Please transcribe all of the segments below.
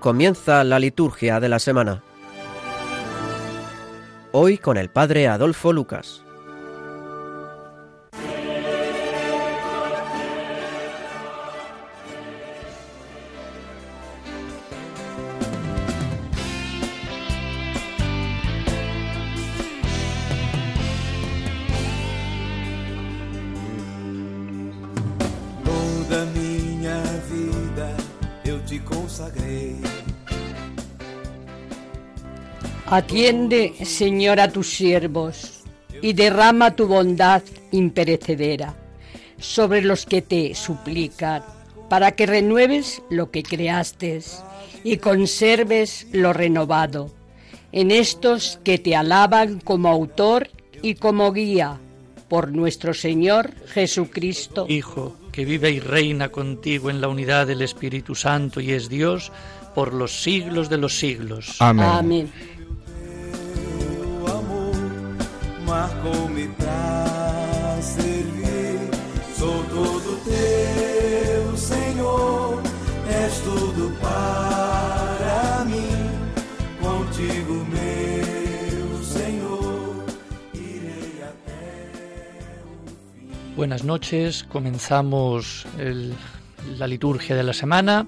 comienza la liturgia de la semana. Hoy con el Padre Adolfo Lucas. Atiende, Señor, a tus siervos y derrama tu bondad imperecedera sobre los que te suplican, para que renueves lo que creaste y conserves lo renovado, en estos que te alaban como autor y como guía, por nuestro Señor Jesucristo. Hijo, que vive y reina contigo en la unidad del Espíritu Santo y es Dios por los siglos de los siglos. Amén. Amén. Marcou-me para servir. Sou todo teu, Senhor, és tudo para mim. Contigo, meu Senhor, irei até o fin. Buenas noches, comenzamos la liturgia de la semana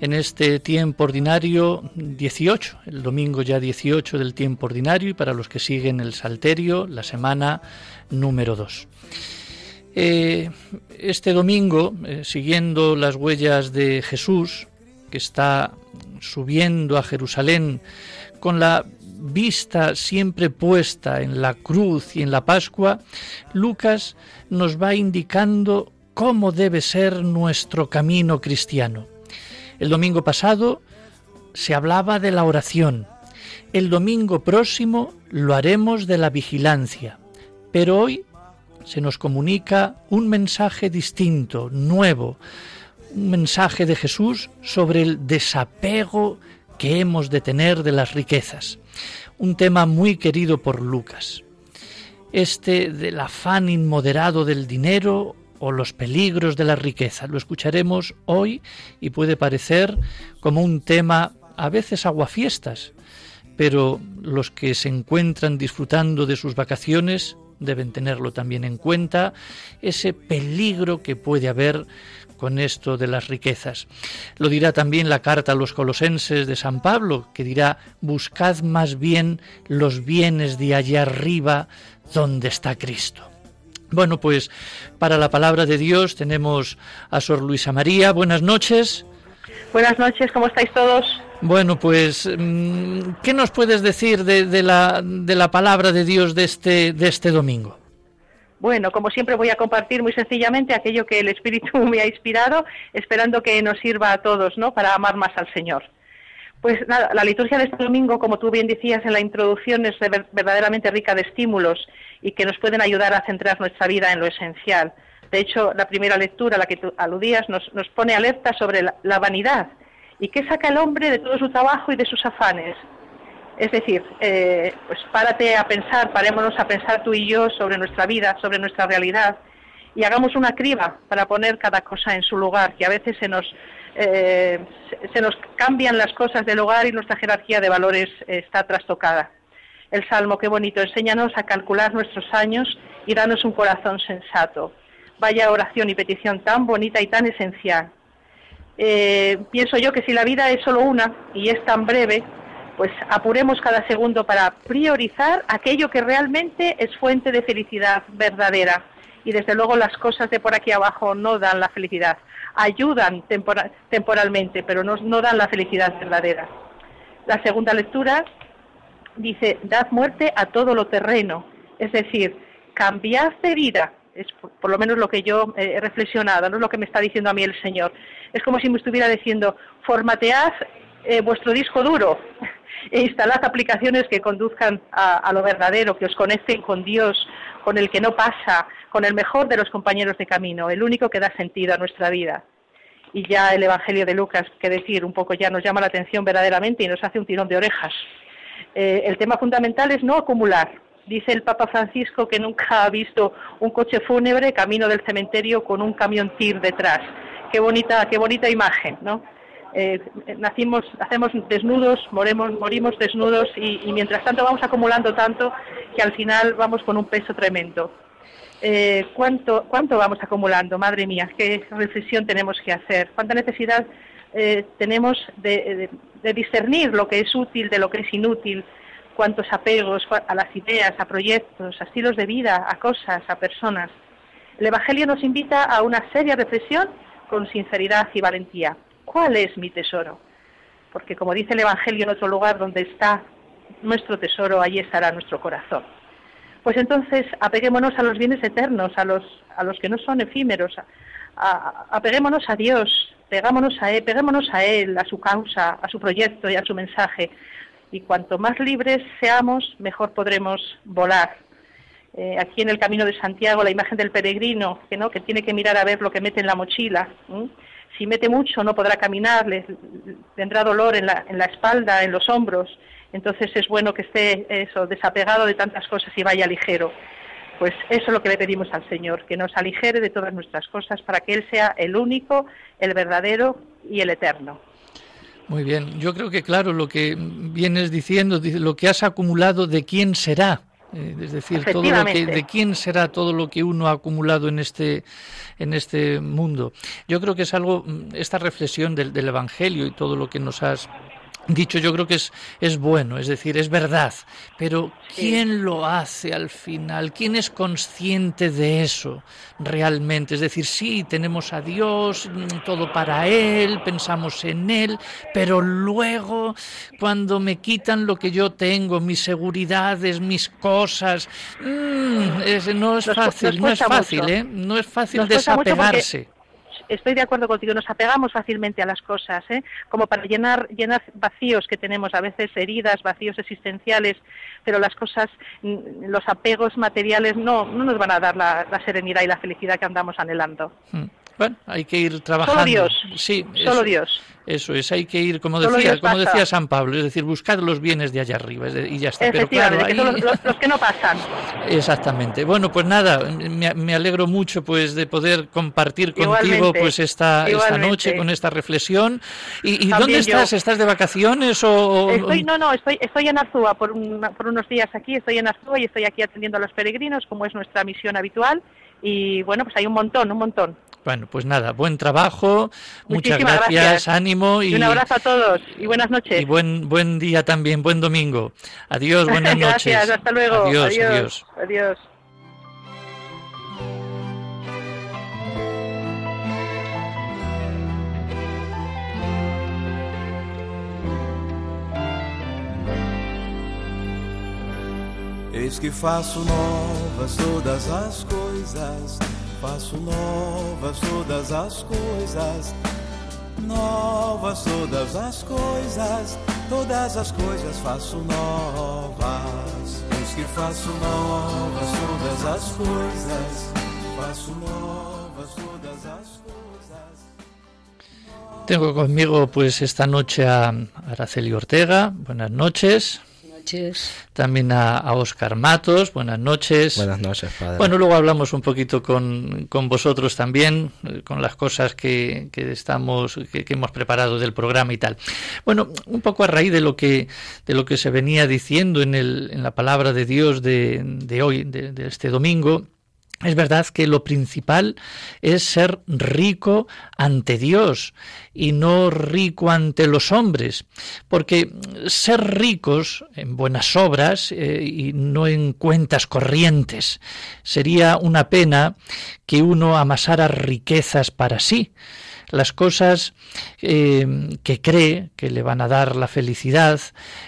en este tiempo ordinario 18, el domingo ya 18 del tiempo ordinario y para los que siguen el Salterio, la semana número 2. Eh, este domingo, eh, siguiendo las huellas de Jesús, que está subiendo a Jerusalén con la vista siempre puesta en la cruz y en la Pascua, Lucas nos va indicando cómo debe ser nuestro camino cristiano. El domingo pasado se hablaba de la oración. El domingo próximo lo haremos de la vigilancia. Pero hoy se nos comunica un mensaje distinto, nuevo, un mensaje de Jesús sobre el desapego que hemos de tener de las riquezas. Un tema muy querido por Lucas. Este del afán inmoderado del dinero o los peligros de la riqueza. Lo escucharemos hoy y puede parecer como un tema a veces aguafiestas, pero los que se encuentran disfrutando de sus vacaciones deben tenerlo también en cuenta, ese peligro que puede haber con esto de las riquezas. Lo dirá también la carta a los colosenses de San Pablo, que dirá, buscad más bien los bienes de allá arriba donde está Cristo. Bueno, pues para la palabra de Dios tenemos a Sor Luisa María. Buenas noches. Buenas noches, ¿cómo estáis todos? Bueno, pues, mm, ¿qué nos puedes decir de, la, de la palabra de Dios de este, de este domingo? Bueno, como siempre voy a compartir muy sencillamente aquello que el Espíritu me ha inspirado, esperando que nos sirva a todos, ¿no? Para amar más al Señor. Pues nada, la liturgia de este domingo, como tú bien decías en la introducción, es verdaderamente rica de estímulos y que nos pueden ayudar a centrar nuestra vida en lo esencial. De hecho, la primera lectura a la que tú aludías nos, pone alerta sobre la, vanidad y qué saca el hombre de todo su trabajo y de sus afanes. Es decir, eh, pues párate a pensar, parémonos a pensar tú y yo sobre nuestra vida, sobre nuestra realidad y hagamos una criba para poner cada cosa en su lugar, que a veces se nos eh, se nos cambian las cosas del hogar y nuestra jerarquía de valores está trastocada. El Salmo, qué bonito, enséñanos a calcular nuestros años y danos un corazón sensato. Vaya oración y petición tan bonita y tan esencial. Eh, pienso yo que si la vida es solo una y es tan breve, pues apuremos cada segundo para priorizar aquello que realmente es fuente de felicidad verdadera. Y desde luego las cosas de por aquí abajo no dan la felicidad ayudan temporalmente, pero no, no dan la felicidad verdadera. La segunda lectura dice, dad muerte a todo lo terreno, es decir, cambiad de vida, es por, lo menos lo que yo he reflexionado, no es lo que me está diciendo a mí el Señor. Es como si me estuviera diciendo, formatead eh, vuestro disco duro e instalad aplicaciones que conduzcan a, lo verdadero, que os conecten con Dios, con el que no pasa, con el mejor de los compañeros de camino, el único que da sentido a nuestra vida. Y ya el Evangelio de Lucas, que decir, un poco ya nos llama la atención verdaderamente y nos hace un tirón de orejas. Eh, el tema fundamental es no acumular. Dice el Papa Francisco que nunca ha visto un coche fúnebre camino del cementerio con un camión tir detrás. Qué bonita, qué bonita imagen, ¿no? Eh, nacimos, hacemos desnudos, moremos, morimos desnudos y, y, mientras tanto vamos acumulando tanto que al final vamos con un peso tremendo. Eh, ¿cuánto, ¿Cuánto vamos acumulando? Madre mía, qué reflexión tenemos que hacer. ¿Cuánta necesidad eh, tenemos de, de, de discernir lo que es útil de lo que es inútil? ¿Cuántos apegos a las ideas, a proyectos, a estilos de vida, a cosas, a personas? El Evangelio nos invita a una seria reflexión con sinceridad y valentía. ¿Cuál es mi tesoro? Porque como dice el Evangelio en otro lugar donde está nuestro tesoro, allí estará nuestro corazón. Pues entonces apeguémonos a los bienes eternos, a los, a los que no son efímeros, apeguémonos a Dios, pegámonos a él, peguémonos a Él, a su causa, a su proyecto y a su mensaje. Y cuanto más libres seamos, mejor podremos volar. Eh, aquí en el Camino de Santiago, la imagen del peregrino, que, ¿no? que tiene que mirar a ver lo que mete en la mochila. Si mete mucho no podrá caminar, le, tendrá dolor en la, en la espalda, en los hombros. Entonces es bueno que esté eso, desapegado de tantas cosas y vaya ligero. Pues eso es lo que le pedimos al Señor, que nos aligere de todas nuestras cosas para que Él sea el único, el verdadero y el eterno. Muy bien, yo creo que claro, lo que vienes diciendo, lo que has acumulado, ¿de quién será? Eh, es decir, todo lo que, de quién será todo lo que uno ha acumulado en este, en este mundo. Yo creo que es algo, esta reflexión del, del Evangelio y todo lo que nos has dicho yo creo que es, es bueno, es decir, es verdad, pero ¿quién lo hace al final? ¿Quién es consciente de eso realmente? Es decir, sí, tenemos a Dios, todo para Él, pensamos en Él, pero luego cuando me quitan lo que yo tengo, mis seguridades, mis cosas, mmm, es, no es nos, fácil, nos no es fácil, mucho. ¿eh? No es fácil nos desapegarse estoy de acuerdo contigo, nos apegamos fácilmente a las cosas, ¿eh? como para llenar, llenar vacíos que tenemos, a veces heridas, vacíos existenciales, pero las cosas, los apegos materiales no, no nos van a dar la, la serenidad y la felicidad que andamos anhelando. Hmm. Bueno, hay que ir trabajando. Solo Dios. Sí, solo eso, Dios. Eso es, hay que ir, como decía, como decía San Pablo, es decir, buscar los bienes de allá arriba y ya está. Pero claro, ahí... los, los, los, que no pasan. Exactamente. Bueno, pues nada, me, me alegro mucho pues de poder compartir contigo pues esta, esta noche con esta reflexión. ¿Y, y dónde estás? Yo. ¿Estás de vacaciones o...? Estoy, no, no, estoy, estoy en Arzúa por, un, por unos días aquí, estoy en Arzúa y estoy aquí atendiendo a los peregrinos, como es nuestra misión habitual. Y bueno, pues hay un montón, un montón. Bueno, pues nada, buen trabajo, muchas gracias, gracias, ánimo y, y, un abrazo a todos y buenas noches. Y buen buen día también, buen domingo. Adiós, buenas gracias, noches. hasta luego. Adiós, adiós. adiós. adiós. Eis que faço novas todas as coisas, faço novas todas as coisas, novas todas as coisas, todas as coisas faço novas. Eis que faço novas todas as coisas, faço novas todas as coisas. Tengo conmigo pues esta noche a Araceli Ortega. Buenas noches. Noches. También a, a, Oscar Matos, buenas noches. Buenas noches, padre. Bueno, luego hablamos un poquito con, con vosotros también, con las cosas que, que estamos, que, que, hemos preparado del programa y tal. Bueno, un poco a raíz de lo que, de lo que se venía diciendo en, el, en la palabra de Dios de, de hoy, de, de este domingo, es verdad que lo principal es ser rico ante Dios y no rico ante los hombres, porque ser ricos en buenas obras eh, y no en cuentas corrientes sería una pena que uno amasara riquezas para sí las cosas eh, que cree que le van a dar la felicidad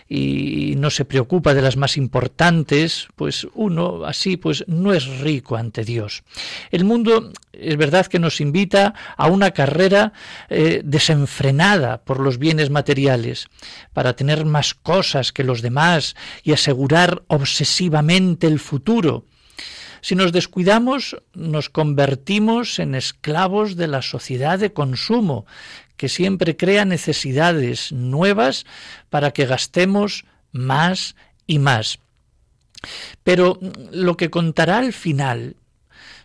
y no se preocupa de las más importantes, pues uno así pues no es rico ante Dios. El mundo es verdad que nos invita a una carrera eh, desenfrenada por los bienes materiales, para tener más cosas que los demás y asegurar obsesivamente el futuro. Si nos descuidamos, nos convertimos en esclavos de la sociedad de consumo, que siempre crea necesidades nuevas para que gastemos más y más. Pero lo que contará al final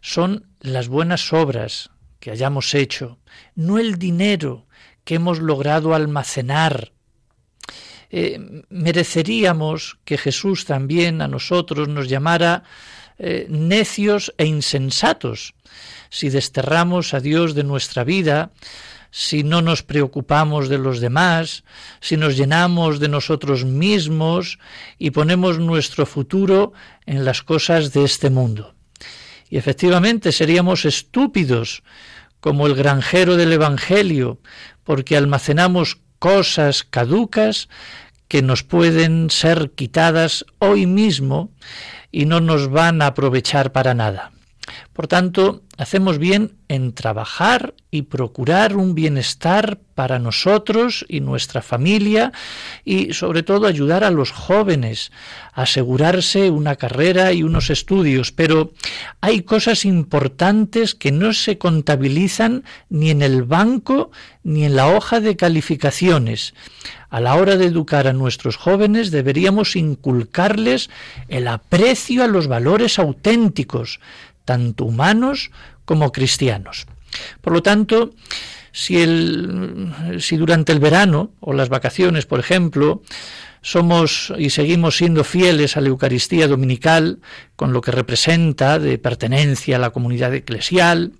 son las buenas obras que hayamos hecho, no el dinero que hemos logrado almacenar. Eh, mereceríamos que Jesús también a nosotros nos llamara eh, necios e insensatos si desterramos a Dios de nuestra vida, si no nos preocupamos de los demás, si nos llenamos de nosotros mismos y ponemos nuestro futuro en las cosas de este mundo. Y efectivamente seríamos estúpidos como el granjero del Evangelio, porque almacenamos cosas caducas que nos pueden ser quitadas hoy mismo y no nos van a aprovechar para nada. Por tanto, hacemos bien en trabajar y procurar un bienestar para nosotros y nuestra familia y sobre todo ayudar a los jóvenes a asegurarse una carrera y unos estudios. Pero hay cosas importantes que no se contabilizan ni en el banco ni en la hoja de calificaciones. A la hora de educar a nuestros jóvenes deberíamos inculcarles el aprecio a los valores auténticos, tanto humanos como cristianos. Por lo tanto, si, el, si durante el verano o las vacaciones, por ejemplo, somos y seguimos siendo fieles a la Eucaristía dominical, con lo que representa de pertenencia a la comunidad eclesial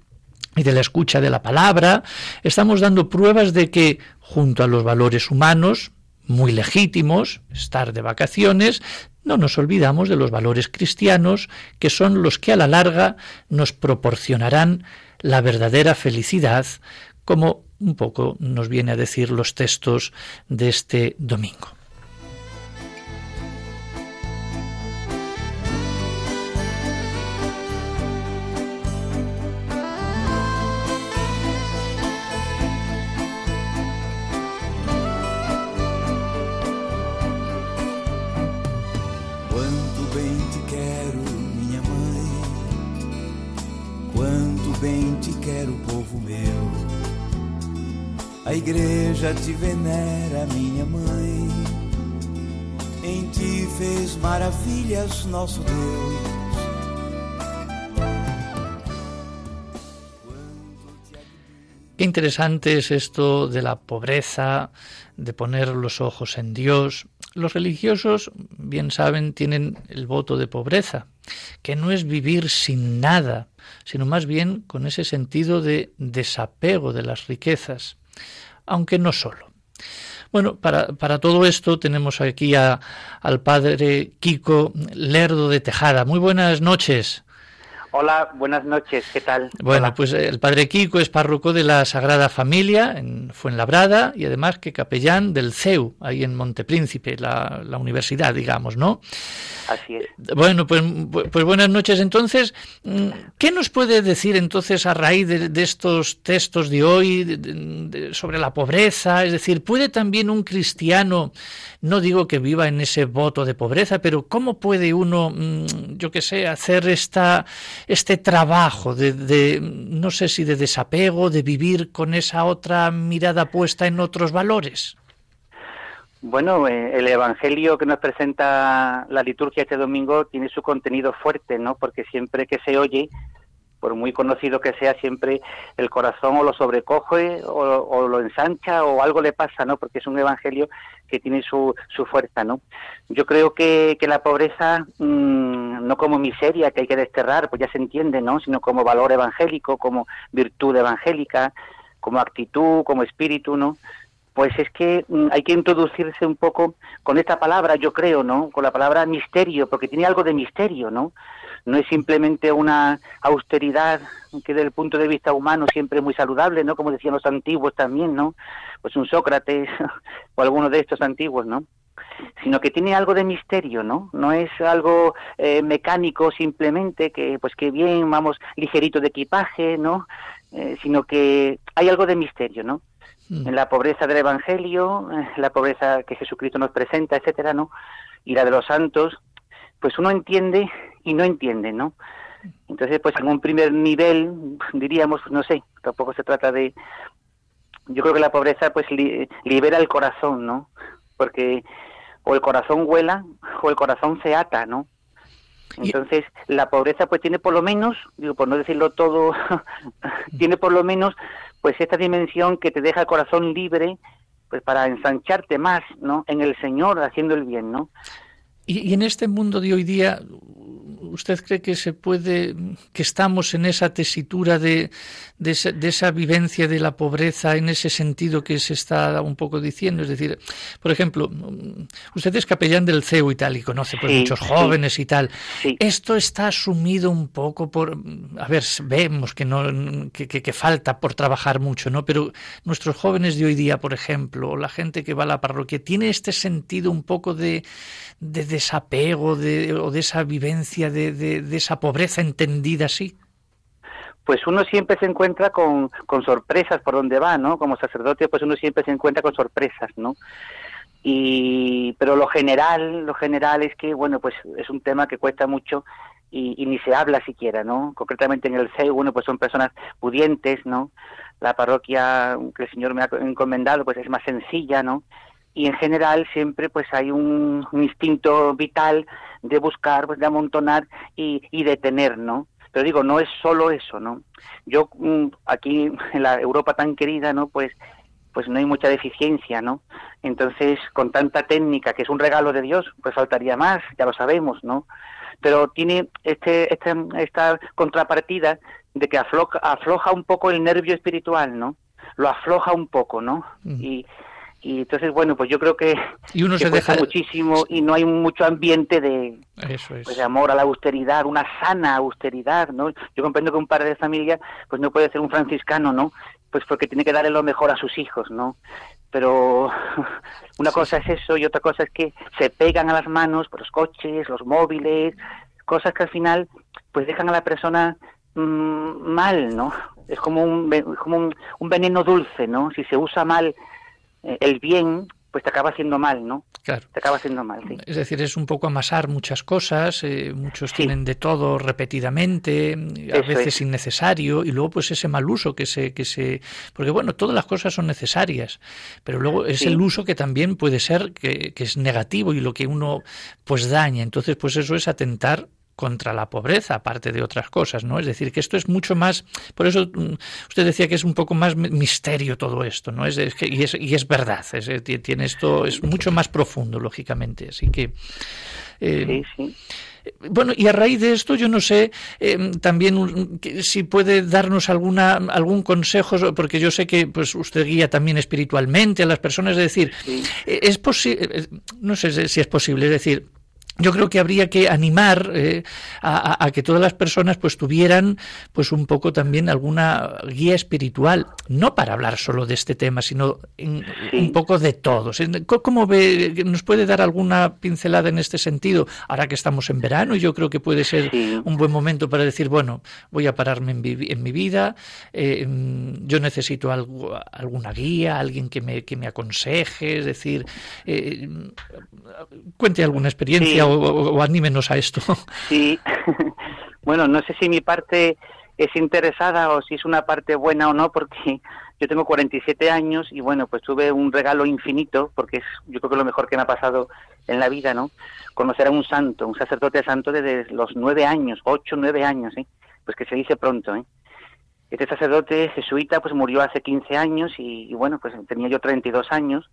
y de la escucha de la palabra, estamos dando pruebas de que, junto a los valores humanos, muy legítimos, estar de vacaciones, no nos olvidamos de los valores cristianos, que son los que a la larga nos proporcionarán la verdadera felicidad, como un poco nos viene a decir los textos de este domingo. Igreja te venera, minha mãe. Em ti fez maravilhas nosso Deus. Qué interesante es esto de la pobreza, de poner los ojos en Dios. Los religiosos, bien saben, tienen el voto de pobreza, que no es vivir sin nada, sino más bien con ese sentido de desapego de las riquezas aunque no solo. Bueno, para, para todo esto tenemos aquí a, al padre Kiko Lerdo de Tejada. Muy buenas noches. Hola, buenas noches, ¿qué tal? Bueno, pues eh, el padre Kiko es párroco de la Sagrada Familia en Fuenlabrada y además que capellán del CEU, ahí en Montepríncipe, la, la universidad, digamos, ¿no? Así es. Bueno, pues, pues buenas noches. Entonces, mm, ¿qué nos puede decir entonces a raíz de, estos textos de hoy sobre la pobreza? Es decir, ¿puede también un cristiano, no digo que viva en ese voto de pobreza, pero cómo puede uno, mm, yo qué sé, hacer esta este trabajo de, no sé si de desapego, de vivir con esa otra mirada puesta en otros valores? Bueno, eh, el Evangelio que nos presenta la liturgia este domingo tiene su contenido fuerte, ¿no? Porque siempre que se oye, por muy conocido que sea, siempre el corazón o lo sobrecoge o, lo ensancha o algo le pasa, ¿no? Porque es un Evangelio que tiene su, su fuerza, ¿no? Yo creo que, que la pobreza, mm, no como miseria que hay que desterrar, pues ya se entiende, ¿no? Sino como valor evangélico, como virtud evangélica, como actitud, como espíritu, ¿no? Pues es que mm, hay que introducirse un poco con esta palabra, yo creo, ¿no? Con la palabra misterio, porque tiene algo de misterio, ¿no? No es simplemente una austeridad que desde el punto de vista humano siempre es muy saludable, ¿no? Como decían los antiguos también, ¿no? Pues un Sócrates o alguno de estos antiguos, ¿no? sino que tiene algo de misterio, ¿no? No es algo eh, mecánico simplemente que, pues que bien, vamos ligerito de equipaje, ¿no? Eh, sino que hay algo de misterio, ¿no? Mm. En la pobreza del Evangelio, la pobreza que Jesucristo nos presenta, etcétera, ¿no? Y la de los santos, pues uno entiende y no entiende, ¿no? Entonces, pues en un primer nivel, diríamos, no sé, tampoco se trata de... Yo creo que la pobreza pues libera el corazón, ¿no? Porque o el corazón huela o el corazón se ata, ¿no? Entonces, la pobreza pues tiene por lo menos, digo, por no decirlo todo, tiene por lo menos pues esta dimensión que te deja el corazón libre, pues para ensancharte más, ¿no? En el Señor, haciendo el bien, ¿no? Y, en este mundo de hoy día, ¿usted cree que se puede, que estamos en esa tesitura de, de, esa, vivencia de la pobreza en ese sentido que se está un poco diciendo? Es decir, por ejemplo, usted es capellán del CEU y tal, y conoce pues, muchos jóvenes y tal. Esto está asumido un poco por, a ver, vemos que, no, que, que, falta por trabajar mucho, ¿no? Pero nuestros jóvenes de hoy día, por ejemplo, o la gente que va a la parroquia, tiene este sentido un poco de de desapego de, o de esa vivencia de, esa pobreza entendida así? Pues uno siempre se encuentra con, sorpresas por donde va, ¿no? Como sacerdote, pues uno siempre se encuentra con sorpresas, ¿no? y pero lo general lo general es que bueno pues es un tema que cuesta mucho y, y, ni se habla siquiera no concretamente en el CEU bueno pues son personas pudientes no la parroquia que el señor me ha encomendado pues es más sencilla no y en general siempre pues hay un, instinto vital de buscar, pues de amontonar y, y de tener, ¿no? Pero digo, no es solo eso, ¿no? Yo mm, aquí en la Europa tan querida, ¿no? Pues pues no hay mucha deficiencia, ¿no? Entonces, con tanta técnica, que es un regalo de Dios, pues faltaría más, ya lo sabemos, ¿no? Pero tiene este, este esta contrapartida de que afloja, afloja un poco el nervio espiritual, ¿no? Lo afloja un poco, ¿no? Mm. Y, y entonces bueno pues yo creo que, y uno se deja muchísimo y no hay mucho ambiente de, pues, de amor a la austeridad una sana austeridad no yo comprendo que un padre de familia pues no puede ser un franciscano no pues porque tiene que darle lo mejor a sus hijos no pero una cosa es eso y otra cosa es que se pegan a las manos por los coches los móviles cosas que al final pues dejan a la persona mm, mal no es como un como un, un veneno dulce no si se usa mal el bien pues te acaba haciendo mal, ¿no? Claro. Te acaba haciendo mal, sí. Es decir, es un poco amasar muchas cosas, eh, muchos tienen de todo repetidamente, a veces innecesario, y luego pues ese mal uso que se, que se... Porque bueno, todas las cosas son necesarias, pero luego es el uso que también puede ser que, que es negativo y lo que uno pues daña. Entonces pues eso es atentar contra la pobreza, aparte de otras cosas, ¿no? Es decir, que esto es mucho más, por eso mm, usted decía que es un poco más misterio todo esto, ¿no? Es, que, y, es, y es verdad, es, tiene esto, es mucho más profundo, lógicamente, así que... Eh, sí, sí. Bueno, y a raíz de esto, yo no sé eh, también si puede darnos alguna algún consejo, porque yo sé que pues usted guía también espiritualmente a las personas, es decir, eh, es posible, no sé si es posible, es decir, yo creo que habría que animar eh, a, que todas las personas pues tuvieran pues un poco también alguna guía espiritual no para hablar solo de este tema sino un poco de todos. Cómo ve nos puede dar alguna pincelada en este sentido ahora que estamos en verano yo creo que puede ser un buen momento para decir bueno voy a pararme en, mi, vida eh, yo necesito algo, alguna guía alguien que me que me aconseje es decir eh, cuente alguna experiencia o, anímenos a esto. Sí, bueno, no sé si mi parte es interesada o si es una parte buena o no, porque yo tengo 47 años y bueno, pues tuve un regalo infinito, porque es yo creo que lo mejor que me ha pasado en la vida, ¿no? Conocer a un santo, un sacerdote santo desde los nueve años, ocho, nueve años, ¿eh? Pues que se dice pronto, ¿eh? Este sacerdote jesuita pues murió hace 15 años y, bueno, pues tenía yo 32 años.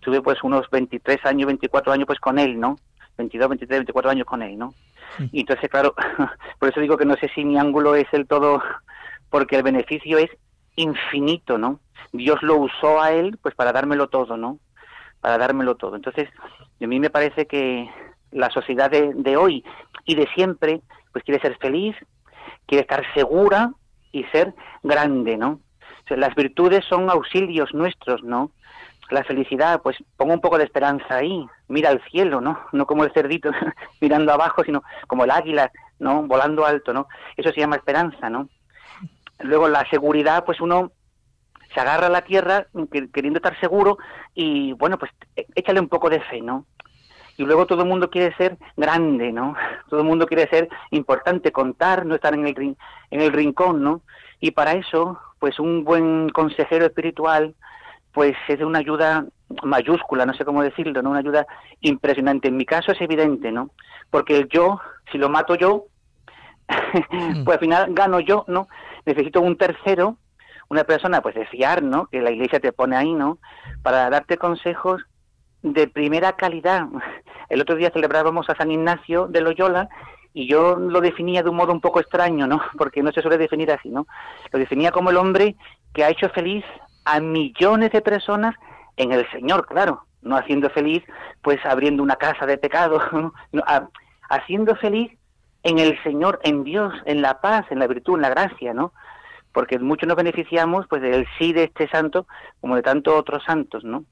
Tuve pues unos 23 años, 24 años pues con él, ¿no? 22, 23, 24 años con él, ¿no? Y entonces, claro, por eso digo que no sé si mi ángulo es el todo, porque el beneficio es infinito, ¿no? Dios lo usó a él, pues para dármelo todo, ¿no? Para dármelo todo. Entonces, a mí me parece que la sociedad de, de hoy y de siempre, pues quiere ser feliz, quiere estar segura y ser grande, ¿no? O sea, las virtudes son auxilios nuestros, ¿no? La felicidad, pues pongo un poco de esperanza ahí, mira al cielo, ¿no? No como el cerdito mirando abajo, sino como el águila, ¿no? Volando alto, ¿no? Eso se llama esperanza, ¿no? Luego la seguridad, pues uno se agarra a la tierra queriendo estar seguro y bueno, pues e, échale un poco de fe, ¿no? Y luego todo el mundo quiere ser grande, ¿no? Todo el mundo quiere ser importante, contar, no estar en el, en el rincón, ¿no? Y para eso, pues un buen consejero espiritual, pues es de una ayuda mayúscula, no sé cómo decirlo, ¿no? Una ayuda impresionante. En mi caso es evidente, ¿no? Porque el yo, si lo mato yo, mm. pues al final gano yo, ¿no? Necesito un tercero, una persona pues de fiar, ¿no? Que la iglesia te pone ahí, ¿no? Para darte consejos de primera calidad. El otro día celebrábamos a San Ignacio de Loyola y yo lo definía de un modo un poco extraño, ¿no? Porque no se suele definir así, ¿no? Lo definía como el hombre que ha hecho feliz a millones de personas en el Señor, claro, no haciendo feliz, pues abriendo una casa de pecado, haciendo feliz en el Señor, en Dios, en la paz, en la virtud, en la gracia, ¿no? Porque muchos nos beneficiamos pues del sí de este santo como de tantos otros santos, ¿no?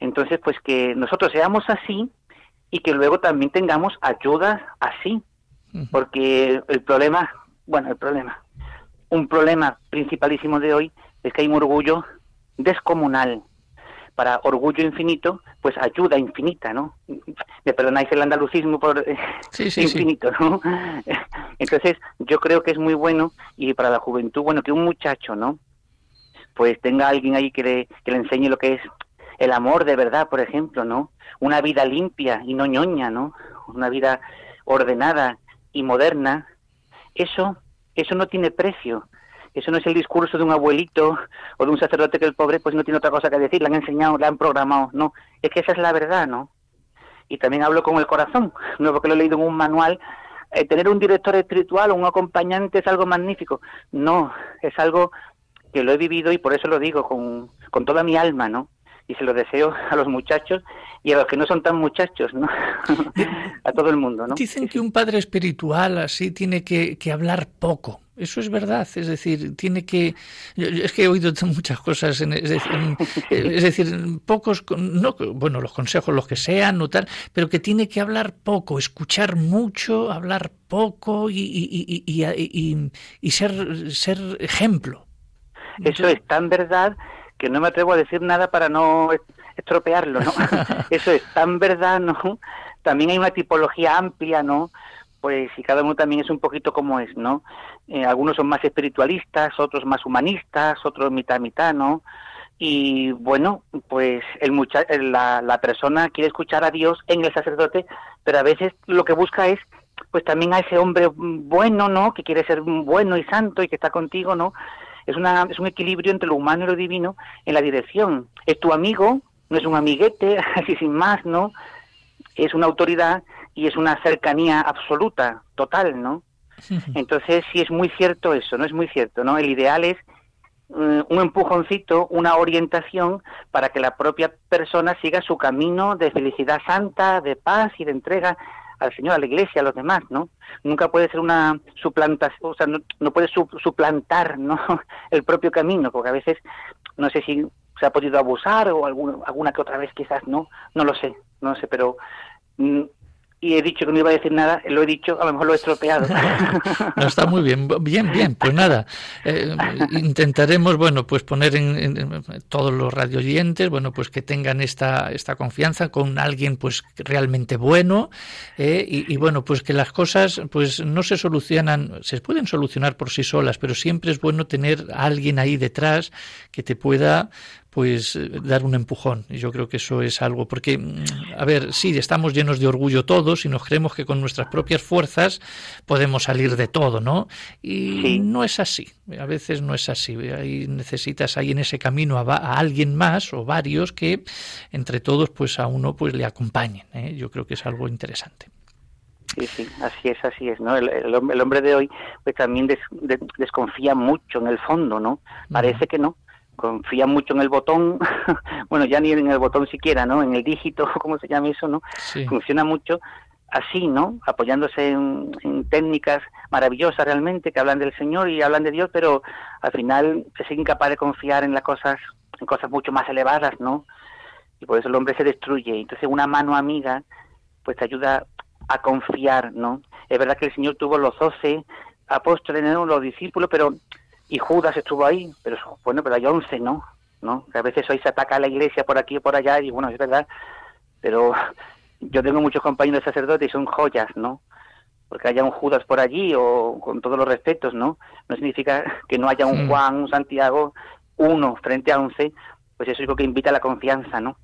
Entonces, pues que nosotros seamos así y que luego también tengamos ayudas así, porque el problema, bueno, el problema, un problema principalísimo de hoy es que hay un orgullo descomunal. Para orgullo infinito, pues ayuda infinita, ¿no? Me perdonáis el andalucismo por eh, infinito, ¿no? Entonces, yo creo que es muy bueno y para la juventud, bueno, que un muchacho, ¿no? Pues tenga alguien ahí que le, que le enseñe lo que es el amor de verdad, por ejemplo, ¿no? Una vida limpia y no ñoña, ¿no? Una vida ordenada y moderna. Eso, eso no tiene precio. Eso no es el discurso de un abuelito o de un sacerdote que el pobre pues no tiene otra cosa que decir, le han enseñado, le han programado, no, es que esa es la verdad, ¿no? Y también hablo con el corazón, no porque lo he leído en un manual, eh, tener un director espiritual o un acompañante es algo magnífico, no, es algo que lo he vivido y por eso lo digo con, con toda mi alma, ¿no? Y se lo deseo a los muchachos y a los que no son tan muchachos, ¿no? a todo el mundo, ¿no? Dicen que un padre espiritual así tiene que, que hablar poco. Eso es verdad, es decir, tiene que... Es que he oído muchas cosas, es, decir, pocos, no, bueno, los consejos, los que sean o tal, pero que tiene que hablar poco, escuchar mucho, hablar poco y, y, y, y ser, ser ejemplo. Eso es tan verdad que no me atrevo a decir nada para no estropearlo, ¿no? Eso es tan verdad, ¿no? También hay una tipología amplia, ¿no? Pues y cada uno también es un poquito como es, ¿no? Eh, algunos son más espiritualistas, otros más humanistas, otros mitad mitad, ¿no? Y bueno, pues el mucha la, la persona quiere escuchar a Dios en el sacerdote, pero a veces lo que busca es pues también a ese hombre bueno, ¿no? Que quiere ser bueno y santo y que está contigo, ¿no? Es, una, es un equilibrio entre lo humano y lo divino en la dirección. Es tu amigo, no es un amiguete, así sin más, ¿no? Es una autoridad y es una cercanía absoluta, total, ¿no? Entonces sí es muy cierto eso, no es muy cierto, ¿no? El ideal es mm, un empujoncito, una orientación para que la propia persona siga su camino de felicidad santa, de paz y de entrega al Señor, a la Iglesia, a los demás, ¿no? Nunca puede ser una suplantación, o sea, no, puede suplantar, ¿no? El propio camino, porque a veces, no sé si se ha podido abusar o alguna, alguna que otra vez quizás no, no lo sé, no sé, pero mm, y he dicho que no iba a decir nada, lo he dicho, a lo mejor lo he estropeado. no, está muy bien, bien, bien, pues nada, eh, intentaremos, bueno, pues poner en, todos los radioyentes, bueno, pues que tengan esta, esta confianza con alguien, pues realmente bueno, eh, y, y, bueno, pues que las cosas, pues no se solucionan, se pueden solucionar por sí solas, pero siempre es bueno tener a alguien ahí detrás que te pueda, pues eh, dar un empujón. Y yo creo que eso es algo, porque, mm, a ver, sí, estamos llenos de orgullo todos y nos creemos que con nuestras propias fuerzas podemos salir de todo, ¿no? Y no es así, a veces no es así. Ahí necesitas ahí en ese camino a, alguien más o varios que entre todos pues a uno pues le acompañen. ¿eh? Yo creo que es algo interesante. Sí, sí, así es, así es, ¿no? El, hombre de hoy pues también desconfía mucho en el fondo, ¿no? Parece que no, confía mucho en el botón, bueno, ya ni en el botón siquiera, ¿no? En el dígito, ¿cómo se llama eso, no? Funciona mucho así, ¿no? Apoyándose en, técnicas maravillosas realmente que hablan del Señor y hablan de Dios, pero al final se sigue incapaz de confiar en las cosas, en cosas mucho más elevadas, ¿no? Y por eso el hombre se destruye. Entonces una mano amiga, pues te ayuda a confiar, ¿no? Es verdad que el Señor tuvo los doce apóstoles, ¿no? los discípulos, pero y Judas estuvo ahí, pero bueno, pero hay once, ¿no? ¿no? Que a veces hoy se ataca a la iglesia por aquí y por allá, y bueno, es verdad, pero yo tengo muchos compañeros sacerdotes y son joyas, ¿no? Porque haya un Judas por allí o con todos los respetos, ¿no? No significa que no haya un Juan, un Santiago, uno frente a once, pues eso es lo que invita a la confianza, ¿no?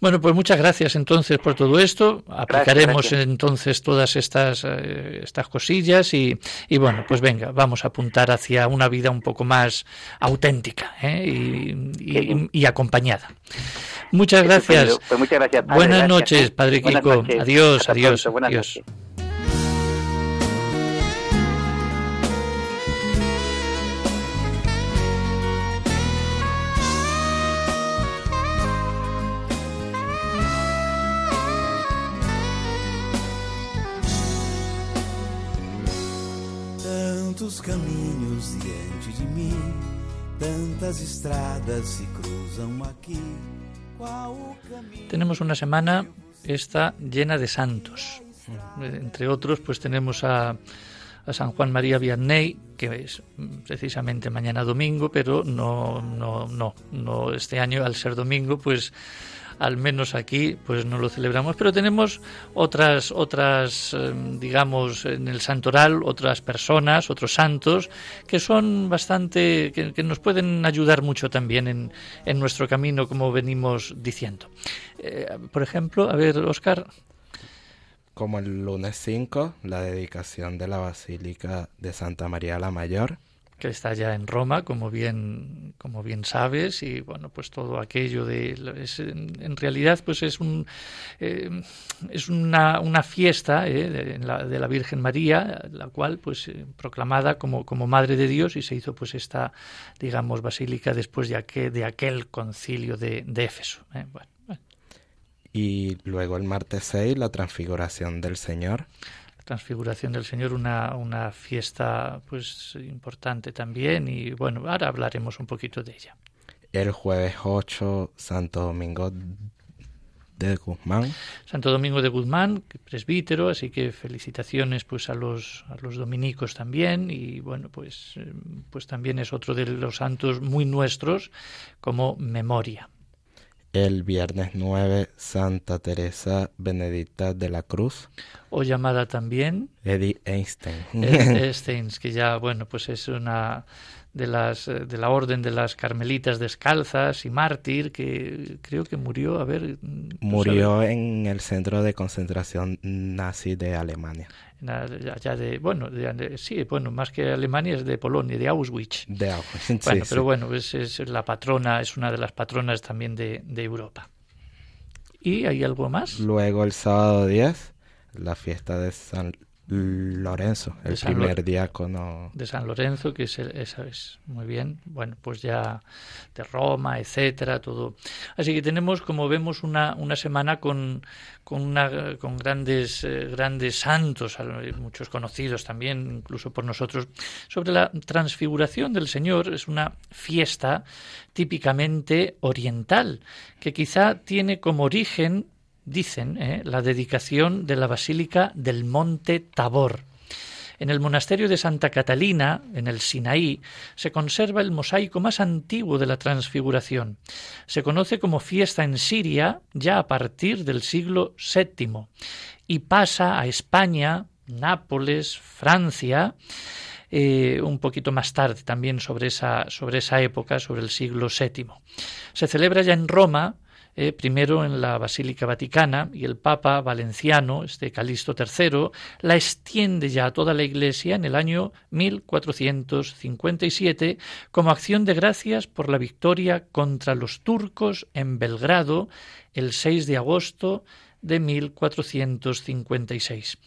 Bueno, pues muchas gracias entonces por todo esto. Aplicaremos entonces todas estas, eh, estas cosillas y, y, bueno, pues venga, vamos a apuntar hacia una vida un poco más auténtica ¿eh? y, y, acompañada. Muchas gracias. Pues muchas gracias Buenas noches, Padre Kiko. Adiós, adiós. adiós. Estradas se. Tenemos una semana esta llena de santos. Entre otros, pues tenemos a, a San Juan María Vianney, que es precisamente mañana domingo, pero no, no, no, no este año al ser domingo, pues al menos aquí pues no lo celebramos, pero tenemos otras otras em, digamos en el santoral otras personas, otros santos que son bastante que, nos pueden ayudar mucho también en, en, nuestro camino como venimos diciendo. Eh, por ejemplo, a ver, Oscar, como el lunes 5, la dedicación de la Basílica de Santa María la Mayor que está ya en Roma, como bien, como bien sabes, y bueno, pues todo aquello de, en realidad, pues es un, eh, es una, una fiesta eh, de, la, Virgen María, la cual, pues, eh, proclamada como, como Madre de Dios, y se hizo, pues, esta, digamos, basílica después de aquel, de aquel concilio de, de Éfeso. Y luego el martes 6, la transfiguración del Señor. Transfiguración del Señor, una, una fiesta pues importante también y bueno, ahora hablaremos un poquito de ella. El jueves 8, Santo Domingo de Guzmán. Santo Domingo de Guzmán, presbítero, así que felicitaciones pues a los a los dominicos también y bueno, pues eh, pues también es otro de los santos muy nuestros como memoria. El viernes 9, Santa Teresa Benedicta de la Cruz. O llamada también Eddie Einstein. Einstein, que ya, bueno, pues es una de las eh, de la orden de las carmelitas descalzas y mártir que creo que murió a ver murió en el centro de concentración nazi de Alemania. Allá de bueno sí bueno más que Alemania es de Polonia de Auschwitz. De Auschwitz bueno pero bueno es, es, la patrona es una de las patronas también de, de Europa. Y hay algo más luego el sábado 10 la fiesta de San Lorenzo, el primer diácono. De San Lorenzo, que es, esa es muy bien. Bueno, pues ya de Roma, etcétera, todo. Así que tenemos, como vemos, una, una semana con, con, una, con grandes, eh, grandes santos, muchos conocidos también, incluso por nosotros, sobre la transfiguración del Señor. Es una fiesta típicamente oriental, que quizá tiene como origen dicen, ¿eh? la dedicación de la Basílica del Monte Tabor. En el monasterio de Santa Catalina, en el Sinaí, se conserva el mosaico más antiguo de la Transfiguración. Se conoce como fiesta en Siria ya a partir del siglo VII y pasa a España, Nápoles, Francia, eh, un poquito más tarde también sobre esa, sobre esa época, sobre el siglo VII. Se celebra ya en Roma eh, primero en la Basílica Vaticana y el Papa Valenciano, este Calixto III, la extiende ya a toda la Iglesia en el año 1457 como acción de gracias por la victoria contra los turcos en Belgrado el 6 de agosto de 1456.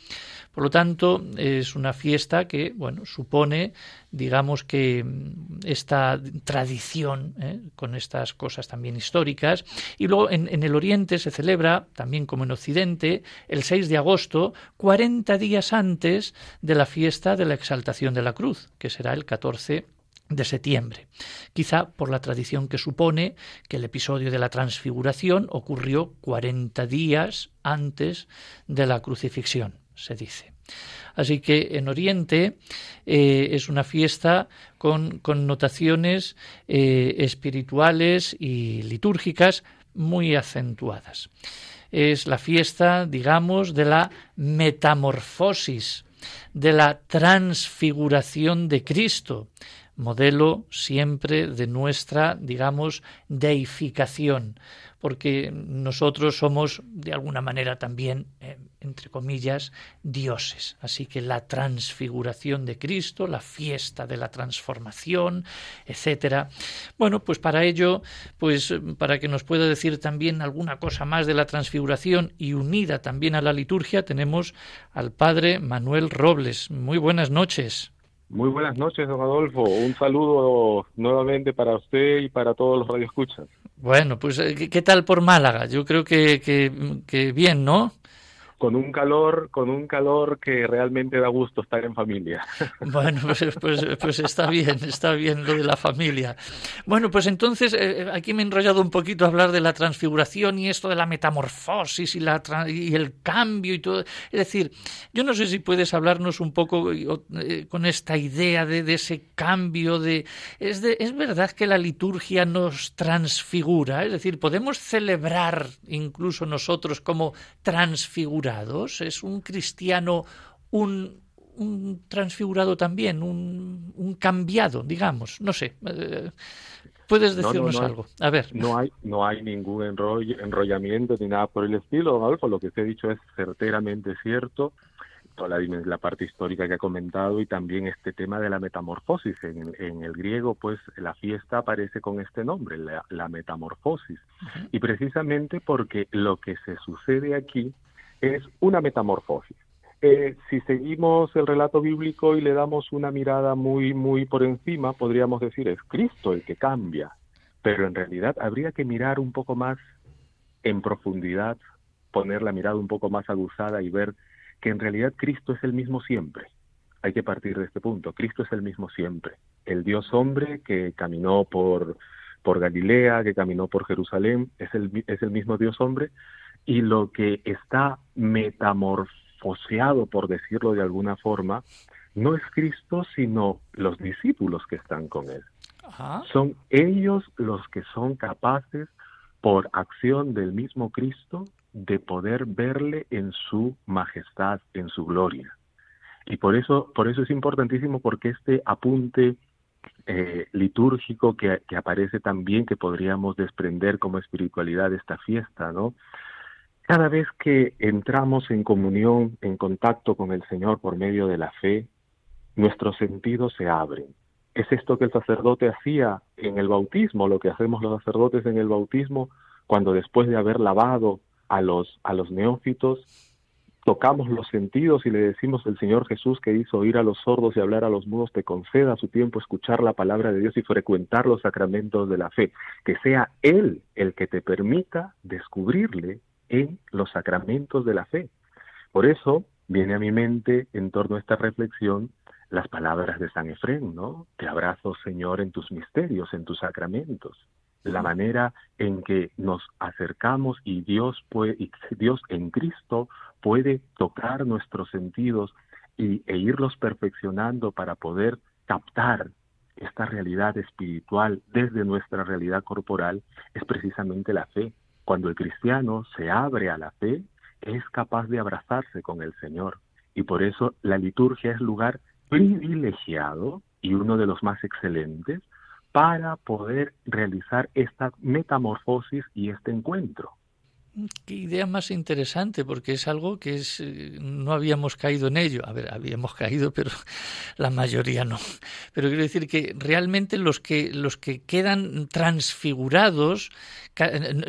Por lo tanto, es una fiesta que, bueno, supone, digamos que mm, esta tradición ¿eh? con estas cosas también históricas. Y luego en, el Oriente se celebra, también como en Occidente, el 6 de agosto, 40 días antes de la fiesta de la exaltación de la cruz, que será el 14 de septiembre, quizá por la tradición que supone que el episodio de la transfiguración ocurrió 40 días antes de la crucifixión se dice. Así que en Oriente eh, es una fiesta con connotaciones eh, espirituales y litúrgicas muy acentuadas. Es la fiesta, digamos, de la metamorfosis de la transfiguración de Cristo, modelo siempre de nuestra, digamos, deificación porque nosotros somos de alguna manera también, eh, entre comillas, dioses. Así que la transfiguración de Cristo, la fiesta de la transformación, etcétera. Bueno, pues para ello, pues para que nos pueda decir también alguna cosa más de la transfiguración y unida también a la liturgia, tenemos al padre Manuel Robles. Muy buenas noches. Muy buenas noches, don Adolfo. Un saludo nuevamente para usted y para todos los radioescuchas. Bueno, pues eh, ¿qué tal por Málaga? Yo creo que, que, que bien, ¿no? Con un calor, con un calor que realmente da gusto estar en familia. Bueno, pues, pues, pues, está bien, está bien lo de la familia. Bueno, pues entonces eh, eh, aquí me he enrollado un poquito a hablar de la transfiguración y esto de la metamorfosis y, la, y el cambio y todo. Es decir, yo no sé si puedes hablarnos un poco eh, con esta idea de, ese cambio de es, es verdad que la liturgia nos transfigura, es decir, podemos celebrar incluso nosotros como es un cristiano un, un transfigurado también, un, un, cambiado, digamos, no sé. Eh, Puedes decirnos algo. A ver. No hay, no hay ningún enrollamiento ni nada por el estilo, Adolfo. Lo que te he dicho es certeramente cierto. Toda la, la, parte histórica que ha comentado y también este tema de la metamorfosis. En, en el griego, pues la fiesta aparece con este nombre, la, la metamorfosis. Y precisamente porque lo que se sucede aquí es una metamorfosis. Eh, si seguimos el relato bíblico y le damos una mirada muy, muy por encima, podríamos decir es Cristo el que cambia, pero en realidad habría que mirar un poco más en profundidad, poner la mirada un poco más aguzada y ver que en realidad Cristo es el mismo siempre. Hay que partir de este punto. Cristo es el mismo siempre. El Dios hombre que caminó por, por Galilea, que caminó por Jerusalén, es el, es el mismo Dios hombre, y lo que está metamorfoseado, por decirlo de alguna forma, no es Cristo, sino los discípulos que están con Él. Son ellos los que son capaces, por acción del mismo Cristo, de poder verle en su majestad, en su gloria. Y por eso, por eso es importantísimo porque este apunte eh, litúrgico que, que, aparece también, que podríamos desprender como espiritualidad de esta fiesta, ¿no? Cada vez que entramos en comunión, en contacto con el Señor por medio de la fe, nuestros sentidos se abren. Es esto que el sacerdote hacía en el bautismo, lo que hacemos los sacerdotes en el bautismo, cuando después de haber lavado a los, a los neófitos, tocamos los sentidos y le decimos el Señor Jesús que hizo oír a los sordos y hablar a los mudos, te conceda a su tiempo escuchar la palabra de Dios y frecuentar los sacramentos de la fe. Que sea Él el que te permita descubrirle en los sacramentos de la fe. Por eso viene a mi mente en torno a esta reflexión las palabras de San Efrén, ¿no? Te abrazo, Señor, en tus misterios, en tus sacramentos. La manera en que nos acercamos y Dios puede, y Dios en Cristo puede tocar nuestros sentidos y, e irlos perfeccionando para poder captar esta realidad espiritual desde nuestra realidad corporal es precisamente la fe. Cuando el cristiano se abre a la fe, es capaz de abrazarse con el Señor. Y por eso la liturgia es lugar privilegiado y uno de los más excelentes para poder realizar esta metamorfosis y este encuentro. Qué idea más interesante, porque es algo que es, eh, no habíamos caído en ello. A ver, habíamos caído, pero la mayoría no. Pero quiero decir que realmente los que, los que quedan transfigurados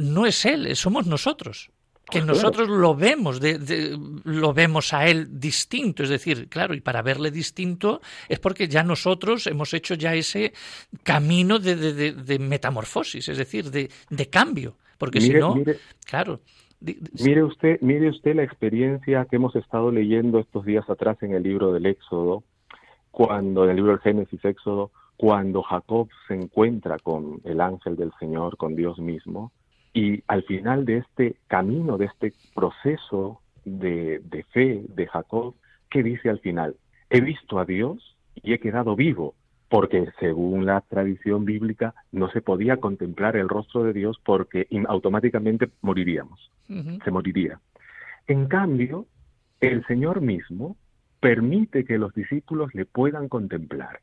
no es él, somos nosotros que nosotros lo vemos, de, lo vemos a él distinto, es decir, claro, y para verle distinto es porque ya nosotros hemos hecho ya ese camino de, metamorfosis, es decir, de, cambio. Porque si no, claro. Mire usted, mire usted la experiencia que hemos estado leyendo estos días atrás en el libro del Éxodo, cuando en el libro del Génesis Éxodo, cuando Jacob se encuentra con el ángel del Señor, con Dios mismo, y al final de este camino, de este proceso de, de fe de Jacob, ¿qué dice al final? He visto a Dios y he quedado vivo porque según la tradición bíblica no se podía contemplar el rostro de Dios porque automáticamente moriríamos, se moriría. En cambio, el Señor mismo permite que los discípulos le puedan contemplar.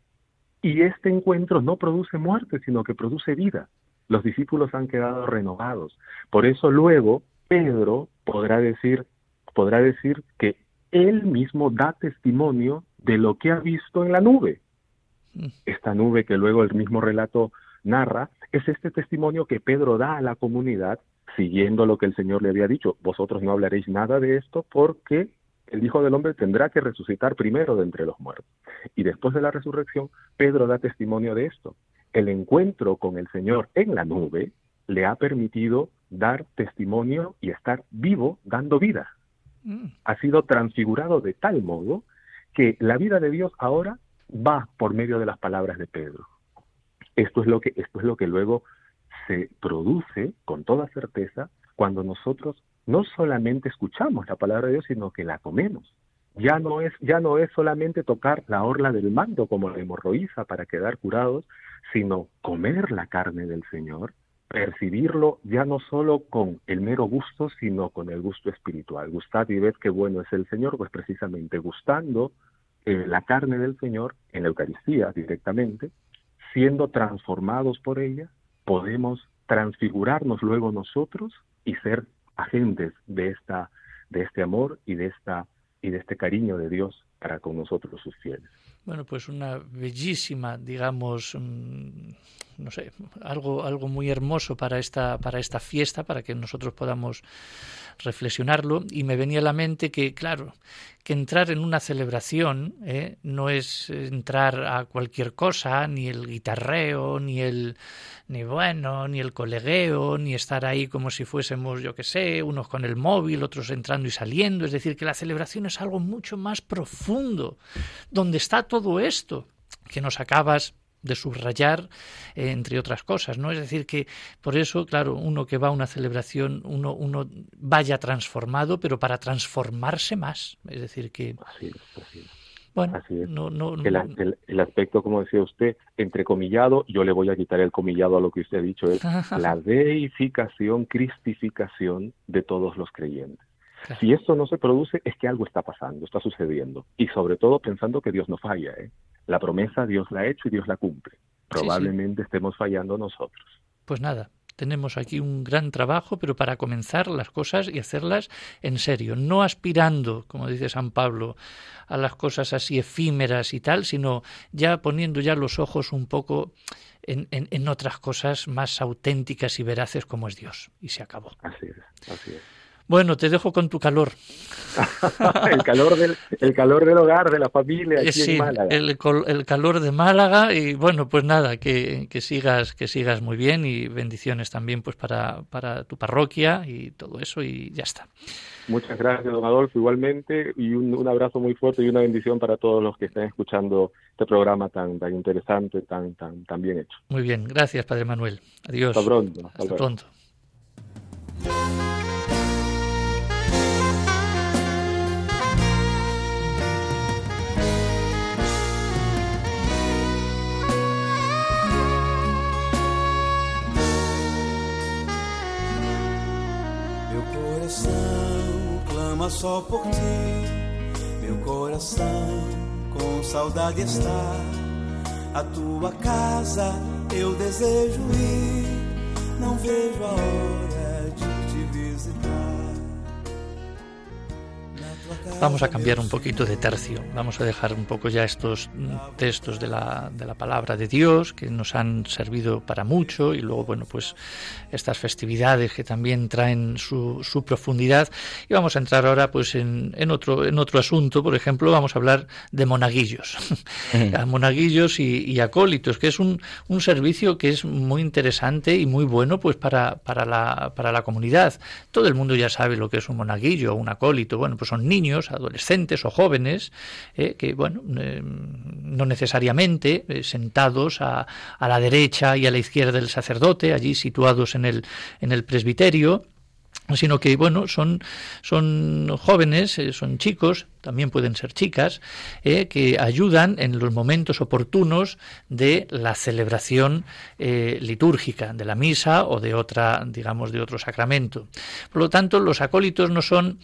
Y este encuentro no produce muerte, sino que produce vida. Los discípulos han quedado renovados. Por eso luego Pedro podrá decir, podrá decir que él mismo da testimonio de lo que ha visto en la nube. Esta nube que luego el mismo relato narra, es este testimonio que Pedro da a la comunidad siguiendo lo que el Señor le había dicho. Vosotros no hablaréis nada de esto porque el Hijo del Hombre tendrá que resucitar primero de entre los muertos. Y después de la resurrección, Pedro da testimonio de esto. El encuentro con el Señor en la nube le ha permitido dar testimonio y estar vivo dando vida. Mm. Ha sido transfigurado de tal modo que la vida de Dios ahora va por medio de las palabras de Pedro. Esto es lo que, esto es lo que luego se produce con toda certeza cuando nosotros no solamente escuchamos la palabra de Dios, sino que la comemos. Ya no es, ya no es solamente tocar la orla del mando como la hemorroísa para quedar curados, sino comer la carne del Señor, percibirlo ya no solo con el mero gusto, sino con el gusto espiritual. Gustad y ved qué bueno es el Señor, pues precisamente gustando eh, la carne del Señor en la Eucaristía directamente, siendo transformados por ella, podemos transfigurarnos luego nosotros y ser agentes de esta de este amor y de esta y de este cariño de Dios para con nosotros sus fieles. Bueno, pues una bellísima, digamos, mm, no sé, algo, algo muy hermoso para esta, para esta fiesta, para que nosotros podamos reflexionarlo. Y me venía a la mente que, claro, que entrar en una celebración ¿eh? no es entrar a cualquier cosa, ni el guitarreo, ni el, ni bueno, ni el colegueo, ni estar ahí como si fuésemos, yo qué sé, unos con el móvil, otros entrando y saliendo. Es decir, que la celebración es algo mucho más profundo, donde está todo esto que nos acabas de subrayar, eh, entre otras cosas, ¿no? Es decir, que por eso, claro, uno que va a una celebración, uno, uno vaya transformado, pero para transformarse más. Es decir, que... Bueno, No, no, el, el, aspecto, como decía usted, entrecomillado, yo le voy a quitar el comillado a lo que usted ha dicho, es la deificación, cristificación de todos los creyentes. Si esto no se produce, es que algo está pasando, está sucediendo. Y sobre todo pensando que Dios no falla. ¿eh? La promesa Dios la ha hecho y Dios la cumple. Probablemente estemos fallando nosotros. Pues nada, tenemos aquí un gran trabajo, pero para comenzar las cosas y hacerlas en serio, no aspirando, como dice San Pablo, a las cosas así efímeras y tal, sino ya poniendo ya los ojos un poco en, en otras cosas más auténticas y veraces como es Dios. Y se acabó. Así es, así es. Bueno, te dejo con tu calor. el, calor del, el calor del hogar, de la familia, aquí sí, en Málaga. El, el, calor de Málaga y bueno, pues nada, que, que, sigas, que sigas muy bien y bendiciones también pues para, para tu parroquia y todo eso y ya está. Muchas gracias, don Adolfo, igualmente, y un, un, abrazo muy fuerte y una bendición para todos los que estén escuchando este programa tan, tan interesante, tan, tan, tan bien hecho. Muy bien, gracias, Padre Manuel. Adiós. Hasta pronto. Hasta, pronto. Só por ti. Meu coração com saudade está. A tua casa eu desejo ir. Não vejo a hora Vamos a cambiar un poquito de tercio, vamos a dejar un poco ya estos textos de la, de la palabra de Dios que nos han servido para mucho y luego, bueno, pues estas festividades que también traen su, su profundidad. Y vamos a entrar ahora pues en, en, otro, en otro asunto, por ejemplo, vamos a hablar de monaguillos, a monaguillos y, y, acólitos, que es un, un servicio que es muy interesante y muy bueno pues para, para, la, para la comunidad. Todo el mundo ya sabe lo que es un monaguillo, un acólito, bueno, pues son niños, adolescentes o jóvenes, eh, que, bueno, eh, no necesariamente eh, sentados a, a, la derecha y a la izquierda del sacerdote, allí situados en el, en el presbiterio, sino que bueno son son jóvenes son chicos también pueden ser chicas, eh, que ayudan en los momentos oportunos de la celebración eh, litúrgica, de la misa o de otra, digamos, de otro sacramento. Por lo tanto, los acólitos no son